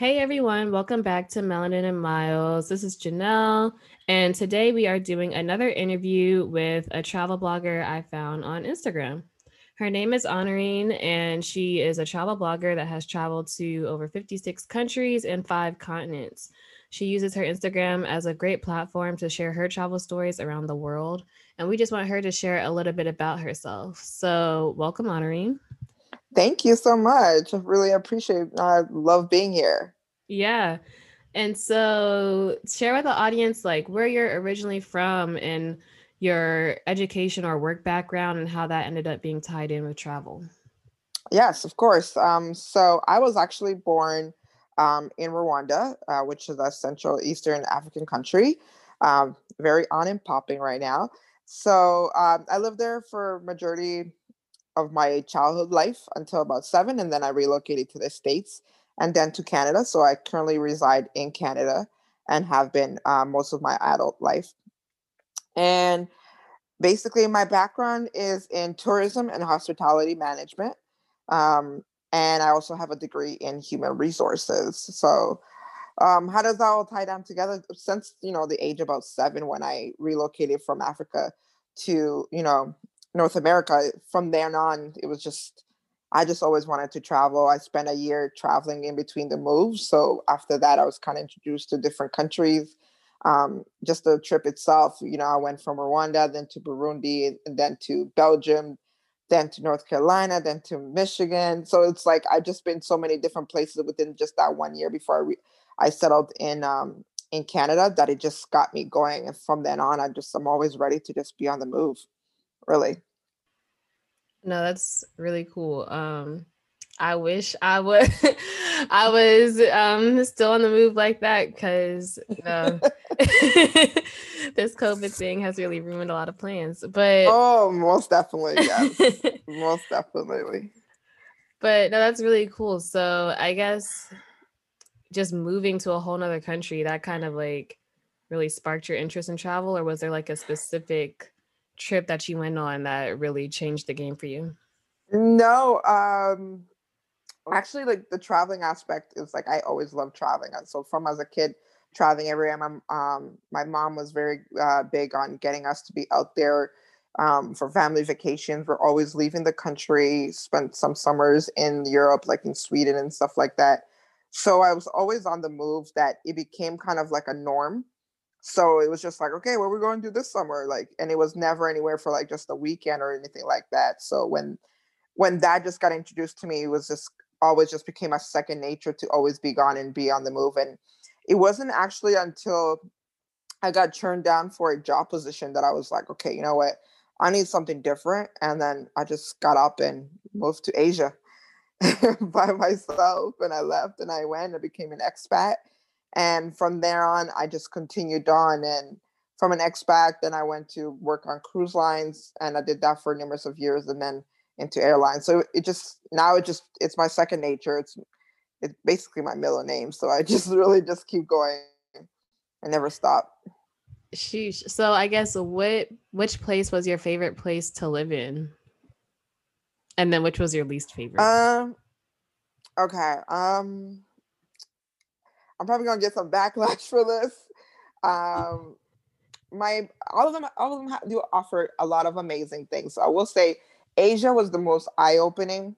Hey everyone, welcome back to Melanin and Miles. This is Janelle, and today we are doing another interview with a travel blogger I found on Instagram. Her name is Honorine, and she is a travel blogger that has traveled to over 56 countries and five continents. She uses her Instagram as a great platform to share her travel stories around the world. And we just want her to share a little bit about herself. So, welcome, Honorine. Thank you so much. I really appreciate it. I love being here. Yeah. And so, share with the audience like where you're originally from and your education or work background and how that ended up being tied in with travel. Yes, of course. Um, so I was actually born um, in Rwanda, uh, which is a Central Eastern African country, um, very on and popping right now. So um, I lived there for majority of my childhood life until about seven, and then I relocated to the states and then to Canada. So I currently reside in Canada and have been uh, most of my adult life. And basically, my background is in tourism and hospitality management. Um, and I also have a degree in human resources. So, um, how does that all tie down together? Since you know the age about seven, when I relocated from Africa to you know North America, from then on, it was just I just always wanted to travel. I spent a year traveling in between the moves. So after that, I was kind of introduced to different countries um, just the trip itself, you know, I went from Rwanda, then to Burundi, and then to Belgium, then to North Carolina, then to Michigan. So it's like I've just been so many different places within just that one year before I, re- I settled in um, in Canada that it just got me going. And from then on, I just I'm always ready to just be on the move. Really. No, that's really cool. Um, I wish I would I was um still on the move like that because know this COVID thing has really ruined a lot of plans. But oh, most definitely, yes, most definitely. But no, that's really cool. So I guess just moving to a whole nother country that kind of like really sparked your interest in travel, or was there like a specific trip that you went on that really changed the game for you? No, um, actually like the traveling aspect is like I always loved traveling. So from as a kid, traveling everywhere. My um my mom was very uh, big on getting us to be out there um, for family vacations. We're always leaving the country. Spent some summers in Europe, like in Sweden and stuff like that. So I was always on the move. That it became kind of like a norm. So it was just like, okay, what are we going to do this summer? Like, and it was never anywhere for like just a weekend or anything like that. So when when that just got introduced to me, it was just always just became a second nature to always be gone and be on the move. And it wasn't actually until I got turned down for a job position that I was like, okay, you know what? I need something different. And then I just got up and moved to Asia by myself. And I left and I went and became an expat. And from there on, I just continued on. And from an expat, then I went to work on cruise lines and I did that for numerous of years. And then into airlines. So it just now it just it's my second nature. It's it's basically my middle name. So I just really just keep going. I never stop. Sheesh. So I guess what which place was your favorite place to live in? And then which was your least favorite? Um okay. Um I'm probably gonna get some backlash for this. Um my all of them all of them do offer a lot of amazing things. So I will say Asia was the most eye-opening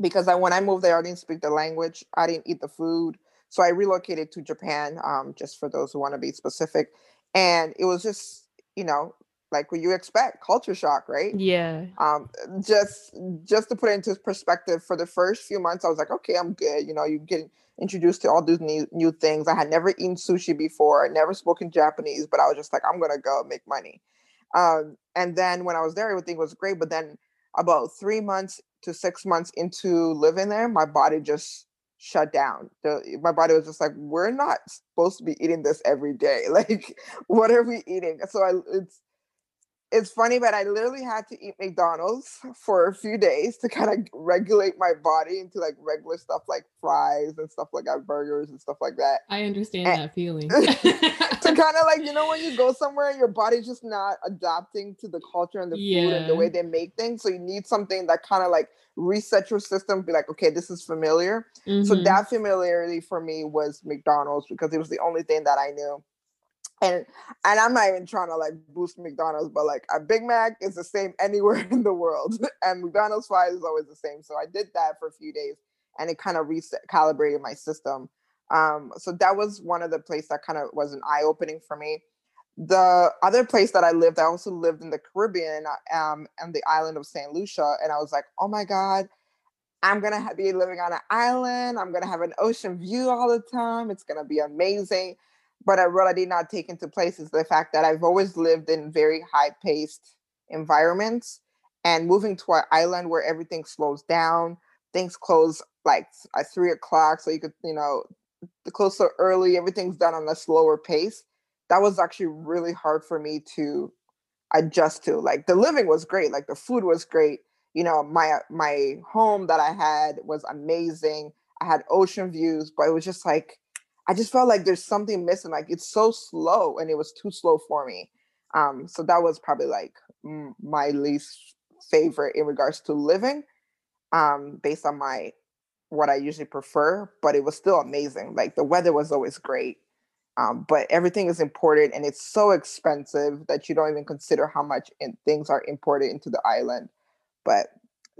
because I when I moved there, I didn't speak the language, I didn't eat the food. So I relocated to Japan, um, just for those who want to be specific. And it was just, you know, like what you expect, culture shock, right? Yeah. Um, just just to put it into perspective, for the first few months, I was like, okay, I'm good. You know, you get introduced to all these new new things. I had never eaten sushi before, I never spoken Japanese, but I was just like, I'm gonna go make money. Um, and then when I was there, everything was great. But then about three months to six months into living there, my body just shut down. The, my body was just like, we're not supposed to be eating this every day. Like, what are we eating? So I, it's it's funny, but I literally had to eat McDonald's for a few days to kind of regulate my body into like regular stuff like fries and stuff like that, burgers and stuff like that. I understand and, that feeling. to kind of like, you know, when you go somewhere and your body's just not adapting to the culture and the yeah. food and the way they make things. So you need something that kind of like reset your system, be like, okay, this is familiar. Mm-hmm. So that familiarity for me was McDonald's because it was the only thing that I knew and and I'm not even trying to like boost McDonald's, but like a Big Mac is the same anywhere in the world, and McDonald's fries is always the same. So I did that for a few days, and it kind of reset calibrated my system. Um, so that was one of the places that kind of was an eye opening for me. The other place that I lived, I also lived in the Caribbean, um, and the island of Saint Lucia, and I was like, oh my god. I'm gonna be living on an island. I'm gonna have an ocean view all the time. It's gonna be amazing but I, I did not take into place is the fact that I've always lived in very high paced environments and moving to an island where everything slows down, things close like at three o'clock. So you could, you know, the close so early, everything's done on a slower pace. That was actually really hard for me to adjust to. Like the living was great, like the food was great. You know, my my home that I had was amazing. I had ocean views, but it was just like I just felt like there's something missing. Like it's so slow, and it was too slow for me. Um, so that was probably like my least favorite in regards to living, um, based on my what I usually prefer. But it was still amazing. Like the weather was always great, um, but everything is imported, and it's so expensive that you don't even consider how much in- things are imported into the island. But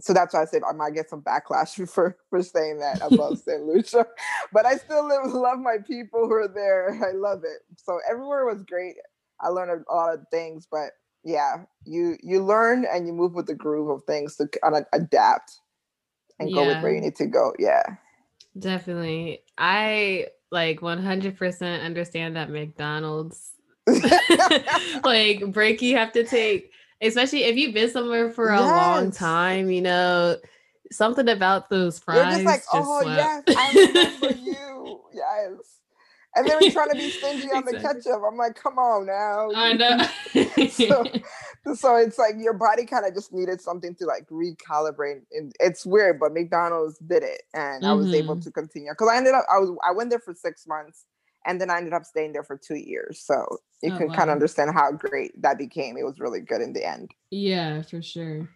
so that's why I said I might get some backlash for for saying that about St. Lucia, but I still live, love my people who are there. I love it. So everywhere was great. I learned a lot of things, but yeah, you you learn and you move with the groove of things to kind of adapt and yeah. go with where you need to go. Yeah, definitely. I like 100% understand that McDonald's like break you have to take especially if you've been somewhere for a yes. long time, you know, something about those fries. You're just like, just oh yes, I remember you. Yes. And then we're trying to be stingy on exactly. the ketchup. I'm like, come on now. I know. so, so it's like your body kind of just needed something to like recalibrate. And it's weird, but McDonald's did it, and mm-hmm. I was able mm-hmm. to continue because I ended up I was I went there for six months and then I ended up staying there for two years. So you oh, can wow. kind of understand how great that became. It was really good in the end. Yeah, for sure.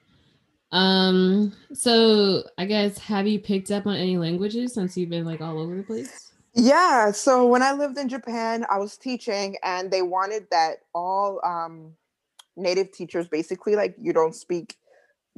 Um, so I guess have you picked up on any languages since you've been like all over the place? Yeah. So when I lived in Japan, I was teaching and they wanted that all um native teachers basically like you don't speak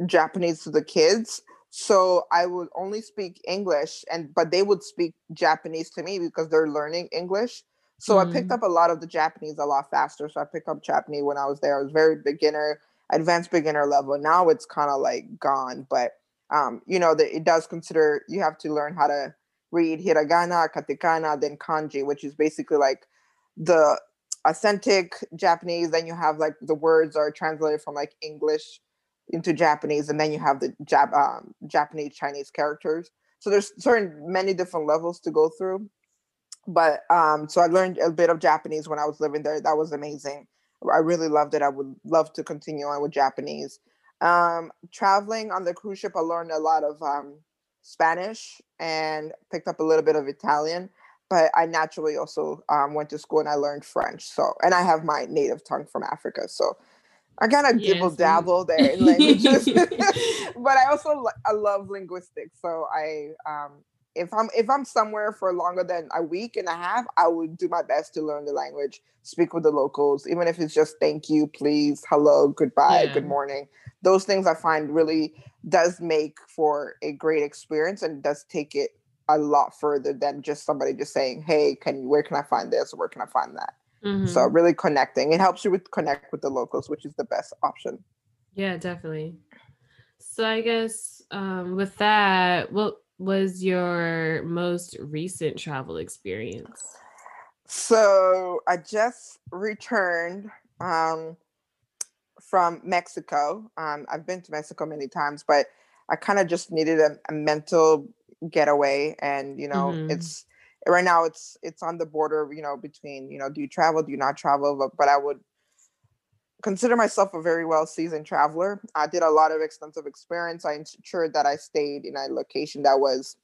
Japanese to the kids. So I would only speak English and but they would speak Japanese to me because they're learning English. So mm. I picked mm. up a lot of the Japanese a lot faster. So I picked up Japanese when I was there. I was very beginner, advanced beginner level. Now it's kind of like gone, but um, you know, that it does consider you have to learn how to read hiragana, katakana, then kanji, which is basically like the authentic Japanese. Then you have like the words are translated from like English into Japanese, and then you have the Jap- um, Japanese Chinese characters. So there's certain many different levels to go through. But um, so I learned a bit of Japanese when I was living there. That was amazing. I really loved it. I would love to continue on with Japanese. Um, traveling on the cruise ship, I learned a lot of um, Spanish and picked up a little bit of Italian. but I naturally also um, went to school and I learned French. So, and I have my native tongue from Africa. So, I kind of yes, dibble dabble there in languages, but I also I love linguistics. So I um, if I'm if I'm somewhere for longer than a week and a half, I would do my best to learn the language, speak with the locals, even if it's just thank you, please, hello, goodbye, yeah. good morning. Those things I find really does make for a great experience and does take it a lot further than just somebody just saying, "Hey, can where can I find this or where can I find that?" Mm-hmm. So really connecting. It helps you with connect with the locals, which is the best option. Yeah, definitely. So I guess um, with that, what was your most recent travel experience? So I just returned um, from Mexico. Um, I've been to Mexico many times, but I kind of just needed a, a, mental getaway, and you know, mm-hmm. it's right now it's it's on the border you know between you know do you travel do you not travel but, but i would consider myself a very well seasoned traveler. I did a lot of extensive experience. I ensured that i stayed in a location that was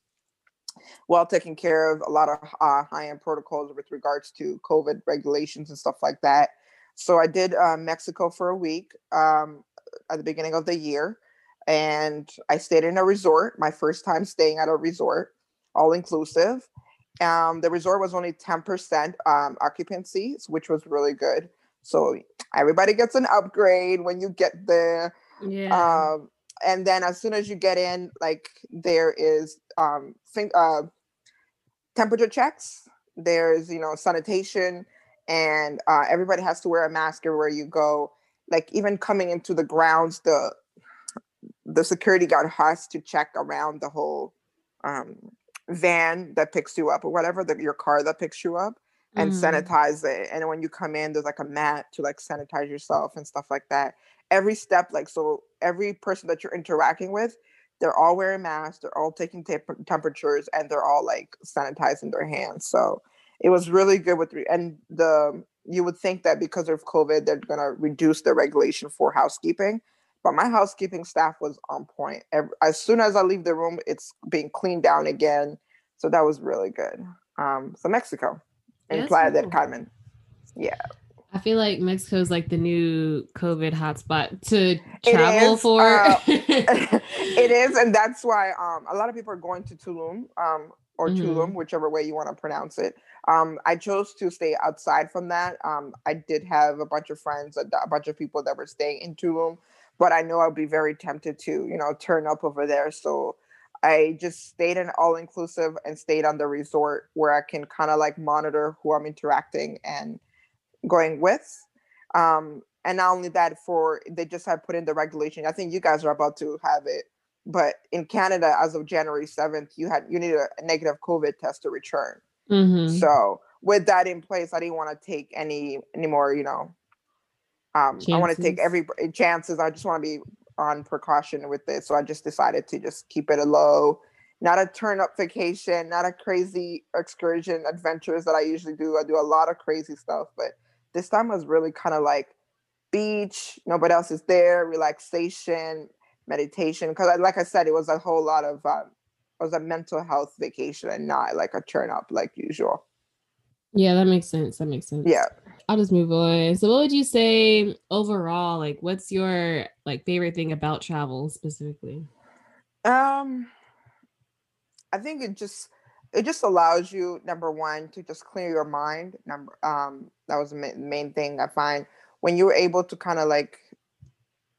well taken care of a lot of uh, high-end protocols with regards to covid regulations and stuff like that. So i did uh, mexico for a week um, at the beginning of the year and i stayed in a resort my first time staying at a resort all inclusive um, the resort was only 10% um, occupancy, which was really good. So everybody gets an upgrade when you get there. Yeah. Um, and then as soon as you get in, like there is um, think, uh, temperature checks. There's you know sanitation, and uh, everybody has to wear a mask everywhere you go. Like even coming into the grounds, the the security guard has to check around the whole um, van that picks you up or whatever, the, your car that picks you up and mm. sanitize it. And when you come in, there's like a mat to like sanitize yourself and stuff like that. Every step, like, so every person that you're interacting with, they're all wearing masks, they're all taking temperatures, and they're all like sanitizing their hands. So it was really good with, re- and the, you would think that because of COVID, they're going to reduce the regulation for housekeeping. But my housekeeping staff was on point. As soon as I leave the room, it's being cleaned down again. So that was really good. Um, so Mexico and Playa cool. del Carmen. Yeah. I feel like Mexico is like the new COVID hotspot to travel for. Uh, it is, and that's why um, a lot of people are going to Tulum um, or mm-hmm. Tulum, whichever way you want to pronounce it. Um, I chose to stay outside from that. Um, I did have a bunch of friends, a, a bunch of people that were staying in Tulum but I know I'll be very tempted to, you know, turn up over there. So I just stayed in all inclusive and stayed on the resort where I can kind of like monitor who I'm interacting and going with. Um, and not only that, for they just have put in the regulation. I think you guys are about to have it, but in Canada, as of January 7th, you had you need a negative COVID test to return. Mm-hmm. So with that in place, I didn't want to take any any more, you know, um, I want to take every eh, chances. I just want to be on precaution with this. So I just decided to just keep it a low, not a turn up vacation, not a crazy excursion adventures that I usually do. I do a lot of crazy stuff, but this time was really kind of like beach, nobody else is there, relaxation, meditation. Because like I said, it was a whole lot of um, it was a mental health vacation and not like a turn up like usual. Yeah, that makes sense. That makes sense. Yeah. I'll just move on. So what would you say overall, like what's your like favorite thing about travel specifically? Um I think it just it just allows you number one to just clear your mind. Number um that was the main thing I find when you're able to kind of like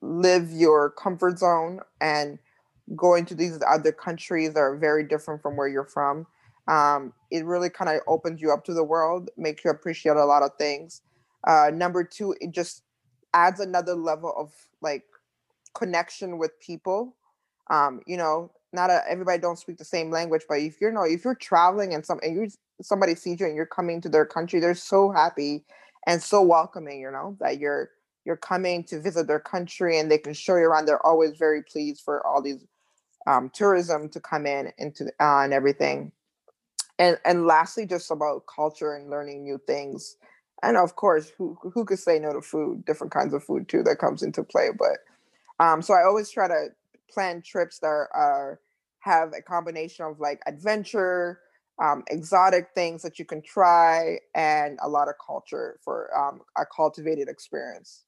live your comfort zone and go into these other countries that are very different from where you're from um, it really kind of opens you up to the world, makes you appreciate a lot of things. Uh, number two, it just adds another level of like connection with people. Um, you know, not a, everybody don't speak the same language, but if you're know if you're traveling and some and you somebody sees you and you're coming to their country, they're so happy and so welcoming. You know that you're you're coming to visit their country and they can show you around. They're always very pleased for all these um, tourism to come in into uh, and everything and and lastly just about culture and learning new things and of course who who could say no to food different kinds of food too that comes into play but um so i always try to plan trips that are, are have a combination of like adventure um, exotic things that you can try, and a lot of culture for um, a cultivated experience.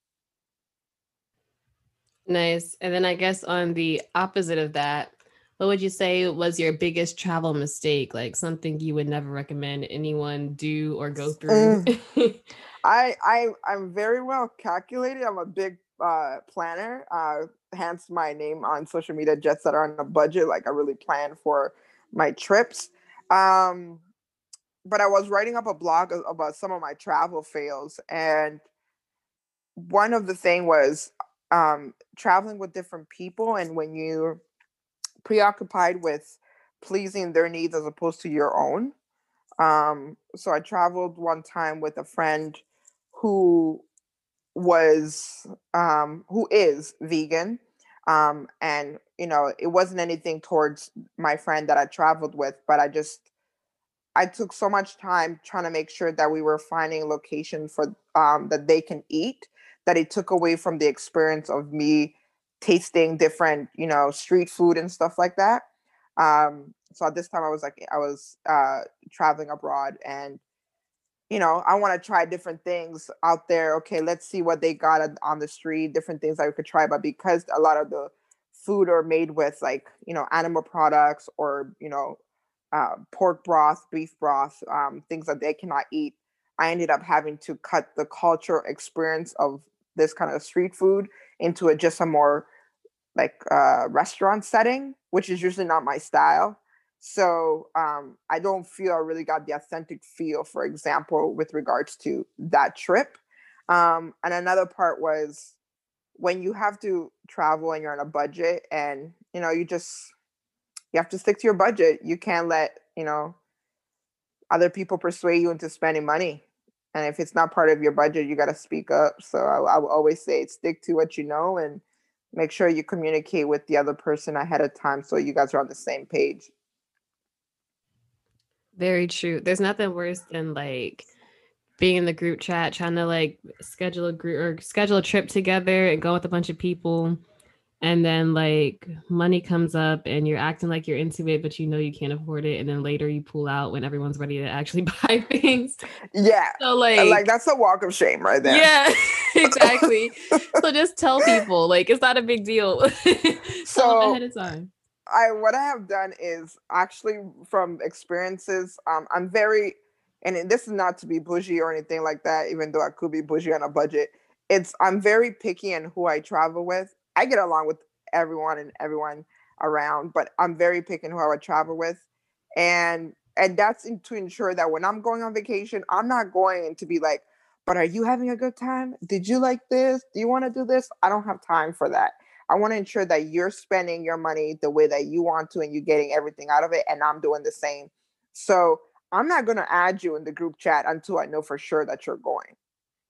Nice. And then I guess on the opposite of that, what would you say was your biggest travel mistake? Like something you would never recommend anyone do or go through? Mm. I I I'm very well calculated. I'm a big uh, planner. Uh, hence my name on social media, Jetsetta on a budget. Like I really plan for my trips. Um, but I was writing up a blog about some of my travel fails, and one of the thing was um, traveling with different people, and when you're preoccupied with pleasing their needs as opposed to your own. Um, so I traveled one time with a friend who was um, who is vegan um, and you know it wasn't anything towards my friend that i traveled with but i just i took so much time trying to make sure that we were finding location for um, that they can eat that it took away from the experience of me tasting different you know street food and stuff like that um, so at this time i was like i was uh, traveling abroad and you know, I want to try different things out there. Okay, let's see what they got on the street, different things I could try. But because a lot of the food are made with like, you know, animal products or, you know, uh, pork broth, beef broth, um, things that they cannot eat, I ended up having to cut the cultural experience of this kind of street food into a just a more like uh, restaurant setting, which is usually not my style. So um, I don't feel I really got the authentic feel, for example, with regards to that trip. Um, and another part was when you have to travel and you're on a budget and you know you just you have to stick to your budget. You can't let you know other people persuade you into spending money. And if it's not part of your budget, you got to speak up. So I, I will always say stick to what you know and make sure you communicate with the other person ahead of time so you guys are on the same page. Very true. There's nothing worse than like being in the group chat trying to like schedule a group or schedule a trip together and go with a bunch of people and then like money comes up and you're acting like you're into it but you know you can't afford it and then later you pull out when everyone's ready to actually buy things yeah so like like that's a walk of shame right there yeah exactly so just tell people like it's not a big deal so ahead of time I what I have done is actually from experiences. Um, I'm very, and this is not to be bougie or anything like that. Even though I could be bougie on a budget, it's I'm very picky in who I travel with. I get along with everyone and everyone around, but I'm very picky in who I would travel with, and and that's in, to ensure that when I'm going on vacation, I'm not going to be like, but are you having a good time? Did you like this? Do you want to do this? I don't have time for that. I want to ensure that you're spending your money the way that you want to and you're getting everything out of it. And I'm doing the same. So I'm not going to add you in the group chat until I know for sure that you're going.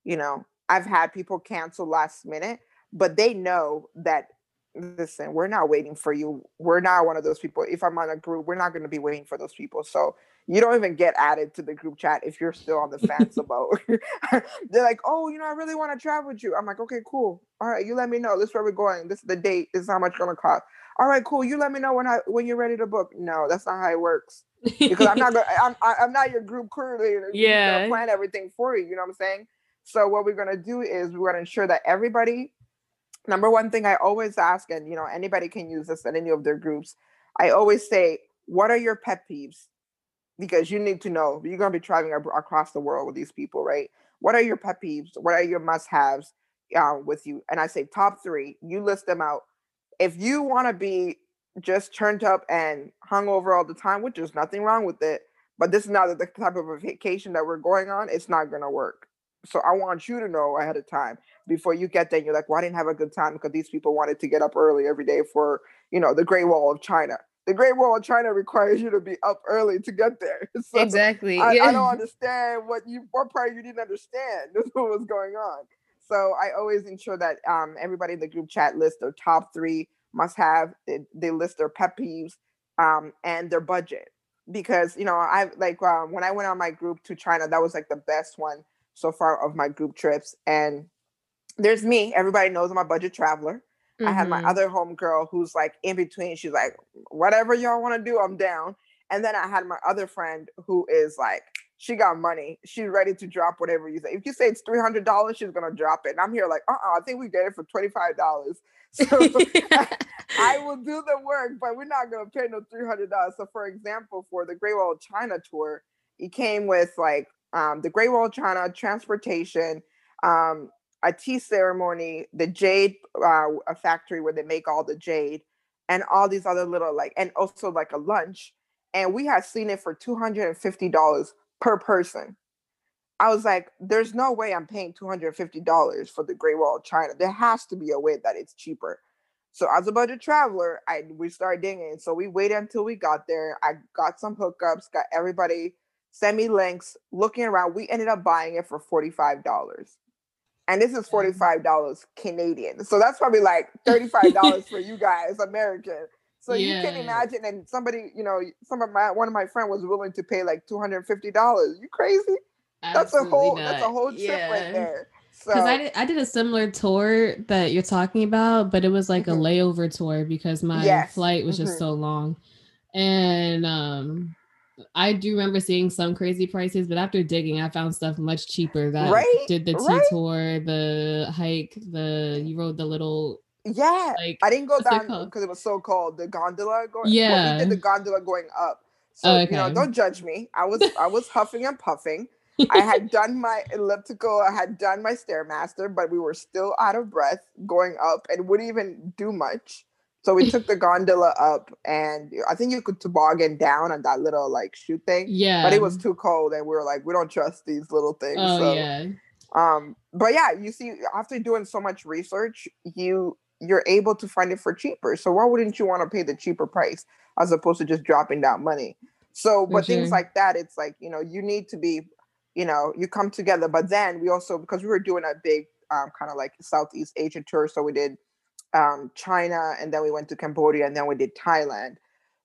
You know, I've had people cancel last minute, but they know that listen, we're not waiting for you. We're not one of those people. If I'm on a group, we're not going to be waiting for those people. So you don't even get added to the group chat if you're still on the fence about. They're like, oh, you know, I really want to travel with you. I'm like, okay, cool. All right, you let me know. This is where we're going. This is the date. This is how much it's gonna cost. All right, cool. You let me know when I when you're ready to book. No, that's not how it works. Because I'm not gonna. I'm I'm not your group coordinator. Yeah. Plan everything for you. You know what I'm saying? So what we're gonna do is we're gonna ensure that everybody. Number one thing I always ask, and you know anybody can use this in any of their groups. I always say, what are your pet peeves? because you need to know you're going to be traveling across the world with these people, right? What are your pet peeves? What are your must haves uh, with you? And I say top three, you list them out. If you want to be just turned up and hung over all the time, which there's nothing wrong with it, but this is not the type of vacation that we're going on, it's not going to work. So I want you to know ahead of time before you get there. You're like, well, I didn't have a good time because these people wanted to get up early every day for, you know, the Great Wall of China the Great Wall of China requires you to be up early to get there. So exactly. I, yeah. I, don't understand what you what part you didn't understand. This what was going on. So I always ensure that um, everybody in the group chat lists their top three must have. They, they list their pet peeves um, and their budget because you know I like uh, when I went on my group to China, that was like the best one so far of my group trips. And there's me. Everybody knows I'm a budget traveler. Mm-hmm. I have my mm-hmm. other homegirl who's like in between. She's like, whatever y'all want to do, I'm down. And then I had my other friend who is like, she got money. She's ready to drop whatever you say. If you say it's three hundred dollars, she's gonna drop it. And I'm here like, uh, uh I think we get it for twenty five dollars. So I will do the work, but we're not gonna pay no three hundred dollars. So, for example, for the Great Wall of China tour, it came with like um, the Great Wall of China transportation, um, a tea ceremony, the jade uh, a factory where they make all the jade, and all these other little like, and also like a lunch. And we had seen it for two hundred and fifty dollars per person. I was like, there's no way I'm paying $250 for the Great Wall of China. There has to be a way that it's cheaper. So as a budget traveler, I we started digging. So we waited until we got there. I got some hookups, got everybody send me links, looking around. We ended up buying it for $45. And this is $45 Canadian. So that's probably like $35 for you guys, American. So yeah. you can imagine, and somebody, you know, some of my one of my friend was willing to pay like two hundred and fifty dollars. You crazy? Absolutely that's a whole not. that's a whole trip yeah. right there. Because so. I did, I did a similar tour that you're talking about, but it was like mm-hmm. a layover tour because my yes. flight was mm-hmm. just so long, and um, I do remember seeing some crazy prices, but after digging, I found stuff much cheaper. That right? did the tea right? tour, the hike, the you rode the little yeah, like I didn't go down because it, it, was so cold. The gondola going. Yeah, well, we did the gondola going up. So oh, okay. you know, don't judge me. I was I was huffing and puffing. I had done my elliptical. I had done my stairmaster, but we were still out of breath going up and wouldn't even do much. So we took the gondola up, and I think you could toboggan down on that little like shoot thing. Yeah, but it was too cold, and we were like, we don't trust these little things. Oh so, yeah. Um, but yeah, you see, after doing so much research, you you're able to find it for cheaper. So why wouldn't you want to pay the cheaper price as opposed to just dropping down money? So, but things like that, it's like, you know, you need to be, you know, you come together. But then we also, because we were doing a big um, kind of like Southeast Asian tour. So we did um, China and then we went to Cambodia and then we did Thailand.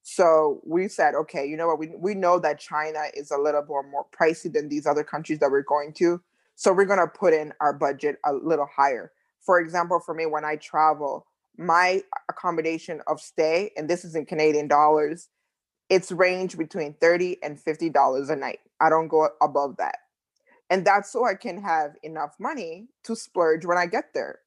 So we said, okay, you know what? We, we know that China is a little more, more pricey than these other countries that we're going to. So we're to put in our budget a little higher for example, for me, when I travel, my accommodation of stay, and this is in Canadian dollars, it's range between 30 and $50 a night. I don't go above that. And that's so I can have enough money to splurge when I get there.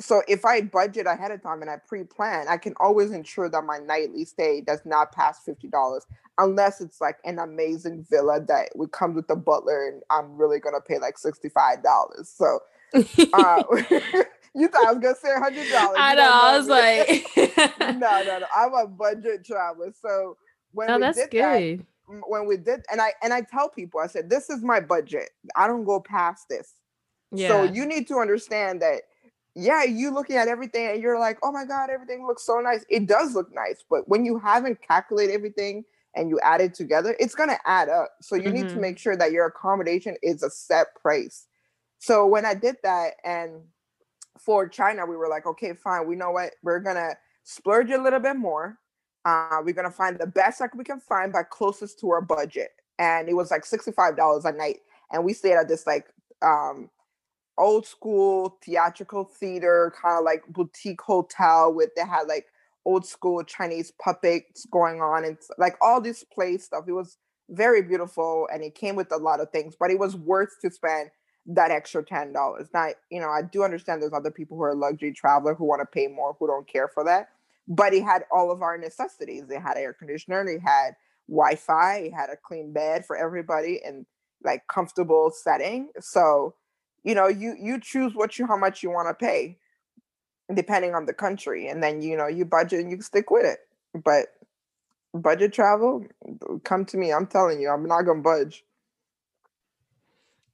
So if I budget ahead of time and I pre-plan, I can always ensure that my nightly stay does not pass $50 unless it's like an amazing villa that would come with the butler and I'm really gonna pay like $65. So uh, you thought I was gonna say a hundred dollars. I know. I was like, no, no, no. I'm a budget traveler. So when no, we that's did good. That, when we did, and I and I tell people, I said, this is my budget. I don't go past this. Yeah. So you need to understand that. Yeah, you looking at everything and you're like, oh my god, everything looks so nice. It does look nice, but when you haven't calculated everything and you add it together, it's gonna add up. So you mm-hmm. need to mm-hmm. make sure that your accommodation is a set price so when I did that, and for China, we were like, okay, fine. We know what we're gonna splurge a little bit more. Uh, we're gonna find the best like we can find by closest to our budget, and it was like sixty-five dollars a night. And we stayed at this like um, old school theatrical theater, kind of like boutique hotel with they had like old school Chinese puppets going on and like all this play stuff. It was very beautiful and it came with a lot of things, but it was worth to spend that extra ten dollars. Now, you know, I do understand there's other people who are luxury traveler who want to pay more, who don't care for that. But he had all of our necessities. They had air conditioner, they had Wi-Fi, he had a clean bed for everybody, and like comfortable setting. So, you know, you you choose what you how much you want to pay, depending on the country, and then you know you budget and you stick with it. But budget travel, come to me. I'm telling you, I'm not gonna budge.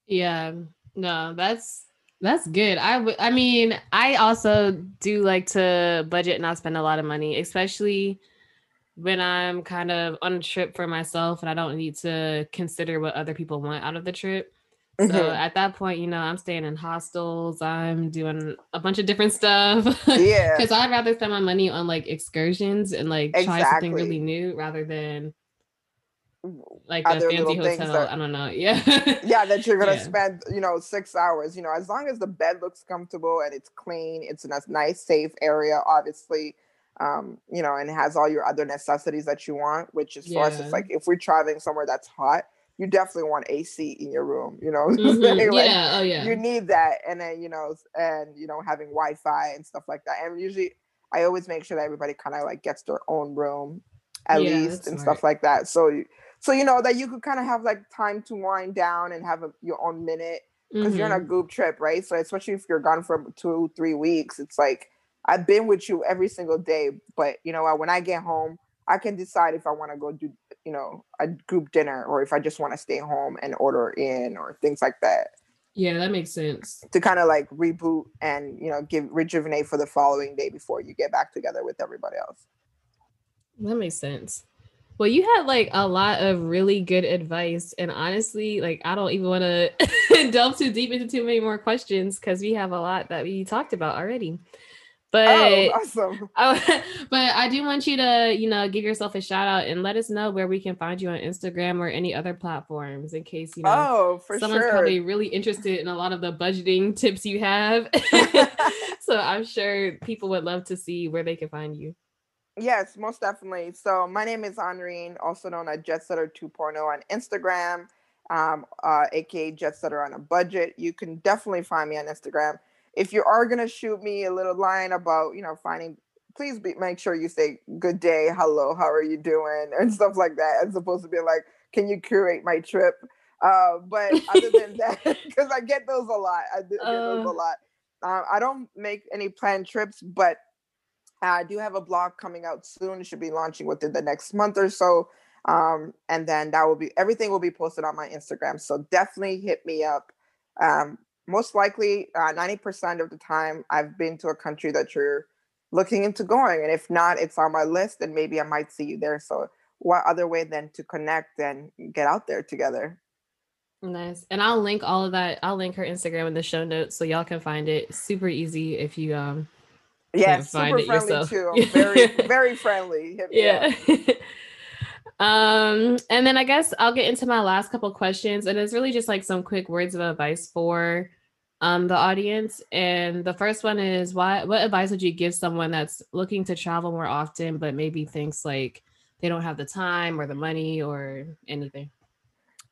Yeah, no, that's that's good. I I mean, I also do like to budget and not spend a lot of money, especially when I'm kind of on a trip for myself and I don't need to consider what other people want out of the trip. So mm-hmm. at that point, you know, I'm staying in hostels. I'm doing a bunch of different stuff. Yeah. Because I'd rather spend my money on like excursions and like exactly. try something really new rather than like a fancy hotel. That, I don't know. Yeah. yeah, that you're gonna yeah. spend, you know, six hours. You know, as long as the bed looks comfortable and it's clean, it's in a nice, safe area, obviously. um, you know, and has all your other necessities that you want, which is for us, Yeah. it's like if we're traveling somewhere that's hot, you definitely want AC in your room, you know. Mhm. Like, yeah. Oh yeah. you need that and then you know and you know having wi-fi and stuff like that and usually i always make sure that everybody kind of like gets their own room at Yeah, least and smart. stuff like that so you so you know that you could kind of have like time to wind down and have a, your own minute because you're on a Mhm. group trip right so especially if you're gone for two three weeks it's like i've been with you every single day but you know what when i get home i can decide if i want to go do you know a group dinner or if i just want to stay home and order in or things like that Yeah, that makes sense. to kind of like reboot and you know give rejuvenate for the following day before you get back together with everybody else. That makes sense. Well, you had like a lot of really good advice. And honestly, like I don't even want to delve too deep into too many more questions because we have a lot that we talked about already. But oh, awesome! Oh, but I do want you to, you know, give yourself a shout out and let us know where we can find you on Instagram or any other platforms in case, you know, oh, for someone's sure. probably really interested in a lot of the budgeting tips you have. so I'm sure people would love to see where they can find you. yes, most definitely. So my name is Honorine, also known as Jetsetta 2.0 on Instagram, um, uh, aka Jetsetta on a budget. You can definitely find me on Instagram. If you are gonna shoot me a little line about you know finding, please be, make sure you say good day, hello, how are you doing, and stuff like that, as opposed to be like, can you curate my trip? Uh, but other than that, because I get those a lot, I do get those a Uh. lot. Uh, I don't make any planned trips, but I do have a blog coming out soon. It should be launching within the next month or so. Um, and then that will be everything will be posted on my Instagram. So definitely hit me up. Um, most likely, uh, 90% of the time, I've been to a country that you're looking into going. And if not, it's on my list and maybe I might see you there. So, what other way than to connect and get out there together? Nice. And I'll link all of that. I'll link her Instagram in the show notes so y'all can find it. Super easy if you um Yeah, Can't find super it friendly yourself. too. Very, very friendly. Hit yeah. um, and then I guess I'll get into my last couple questions, and it's really just like some quick words of advice for um the audience. And the first one is why what advice would you give someone that's looking to travel more often, but maybe thinks like they don't have the time or the money or anything?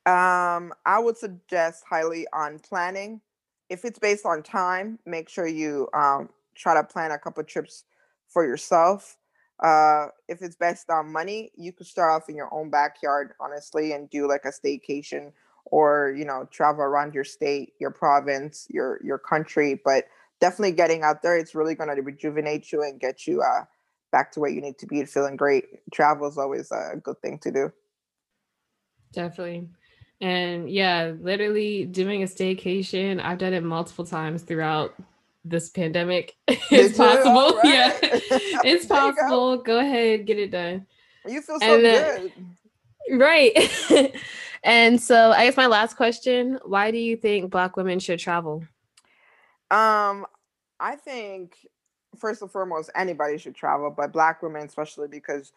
Um, I would suggest highly on planning. If it's based on time, make sure you um, try to plan a couple trips for yourself. Uh, if it's based on money, you could start off in your own backyard, honestly, and do like a staycation or you know travel around your state, your province, your your country. But definitely getting out there, it's really going to rejuvenate you and get you uh, back to where you need to be, feeling great. Travel is always a good thing to do. Definitely. And yeah, literally doing a staycation. I've done it multiple times throughout this pandemic. Did it's you? All possible. right. Yeah. It's you go. possible. Go. ahead, get it done. You feel so And then- good. Right. and so I guess my last question, why do you think black women should travel? Um, I think first and foremost, anybody should travel, but black women especially because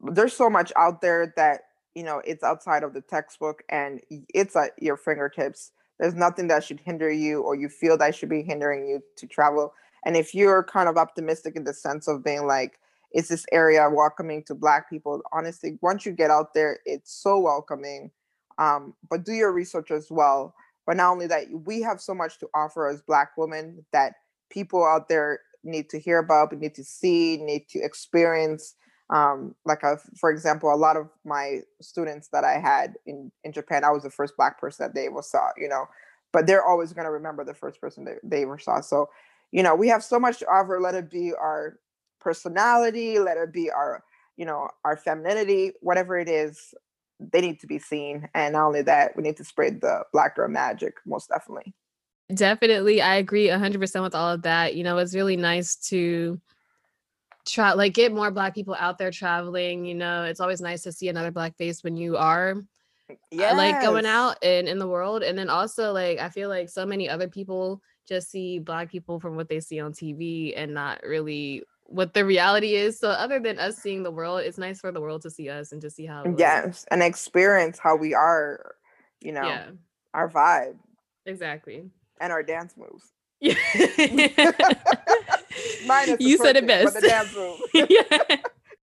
there's so much out there that you know it's outside of the textbook and it's at your fingertips. There's nothing that should hinder you or you feel that should be hindering you to travel. And if you're kind of optimistic in the sense of being like, is this area welcoming to black people? Honestly, once you get out there, it's so welcoming. Um, but do your research as well but not only that we have so much to offer as black women that people out there need to hear about need to see need to experience um, like a, for example a lot of my students that i had in, in japan i was the first black person that they ever saw you know but they're always going to remember the first person that they ever saw so you know we have so much to offer let it be our personality let it be our you know our femininity whatever it is they need to be seen. And not only that, we need to spread the black girl magic, most definitely. Definitely. I agree 100% with all of that. You know, it's really nice to try like get more black people out there traveling, you know. It's always nice to see another black face when you are Yeah, uh, like going out and in the world and then also like i feel like so many other people just see black people from what they see on tv and not really what the reality is so other than us seeing the world it's nice for the world to see us and to see how. Yes, and experience how we are, you know, yeah our vibe exactly and our dance moves. yeah You said it best. the dance yeah.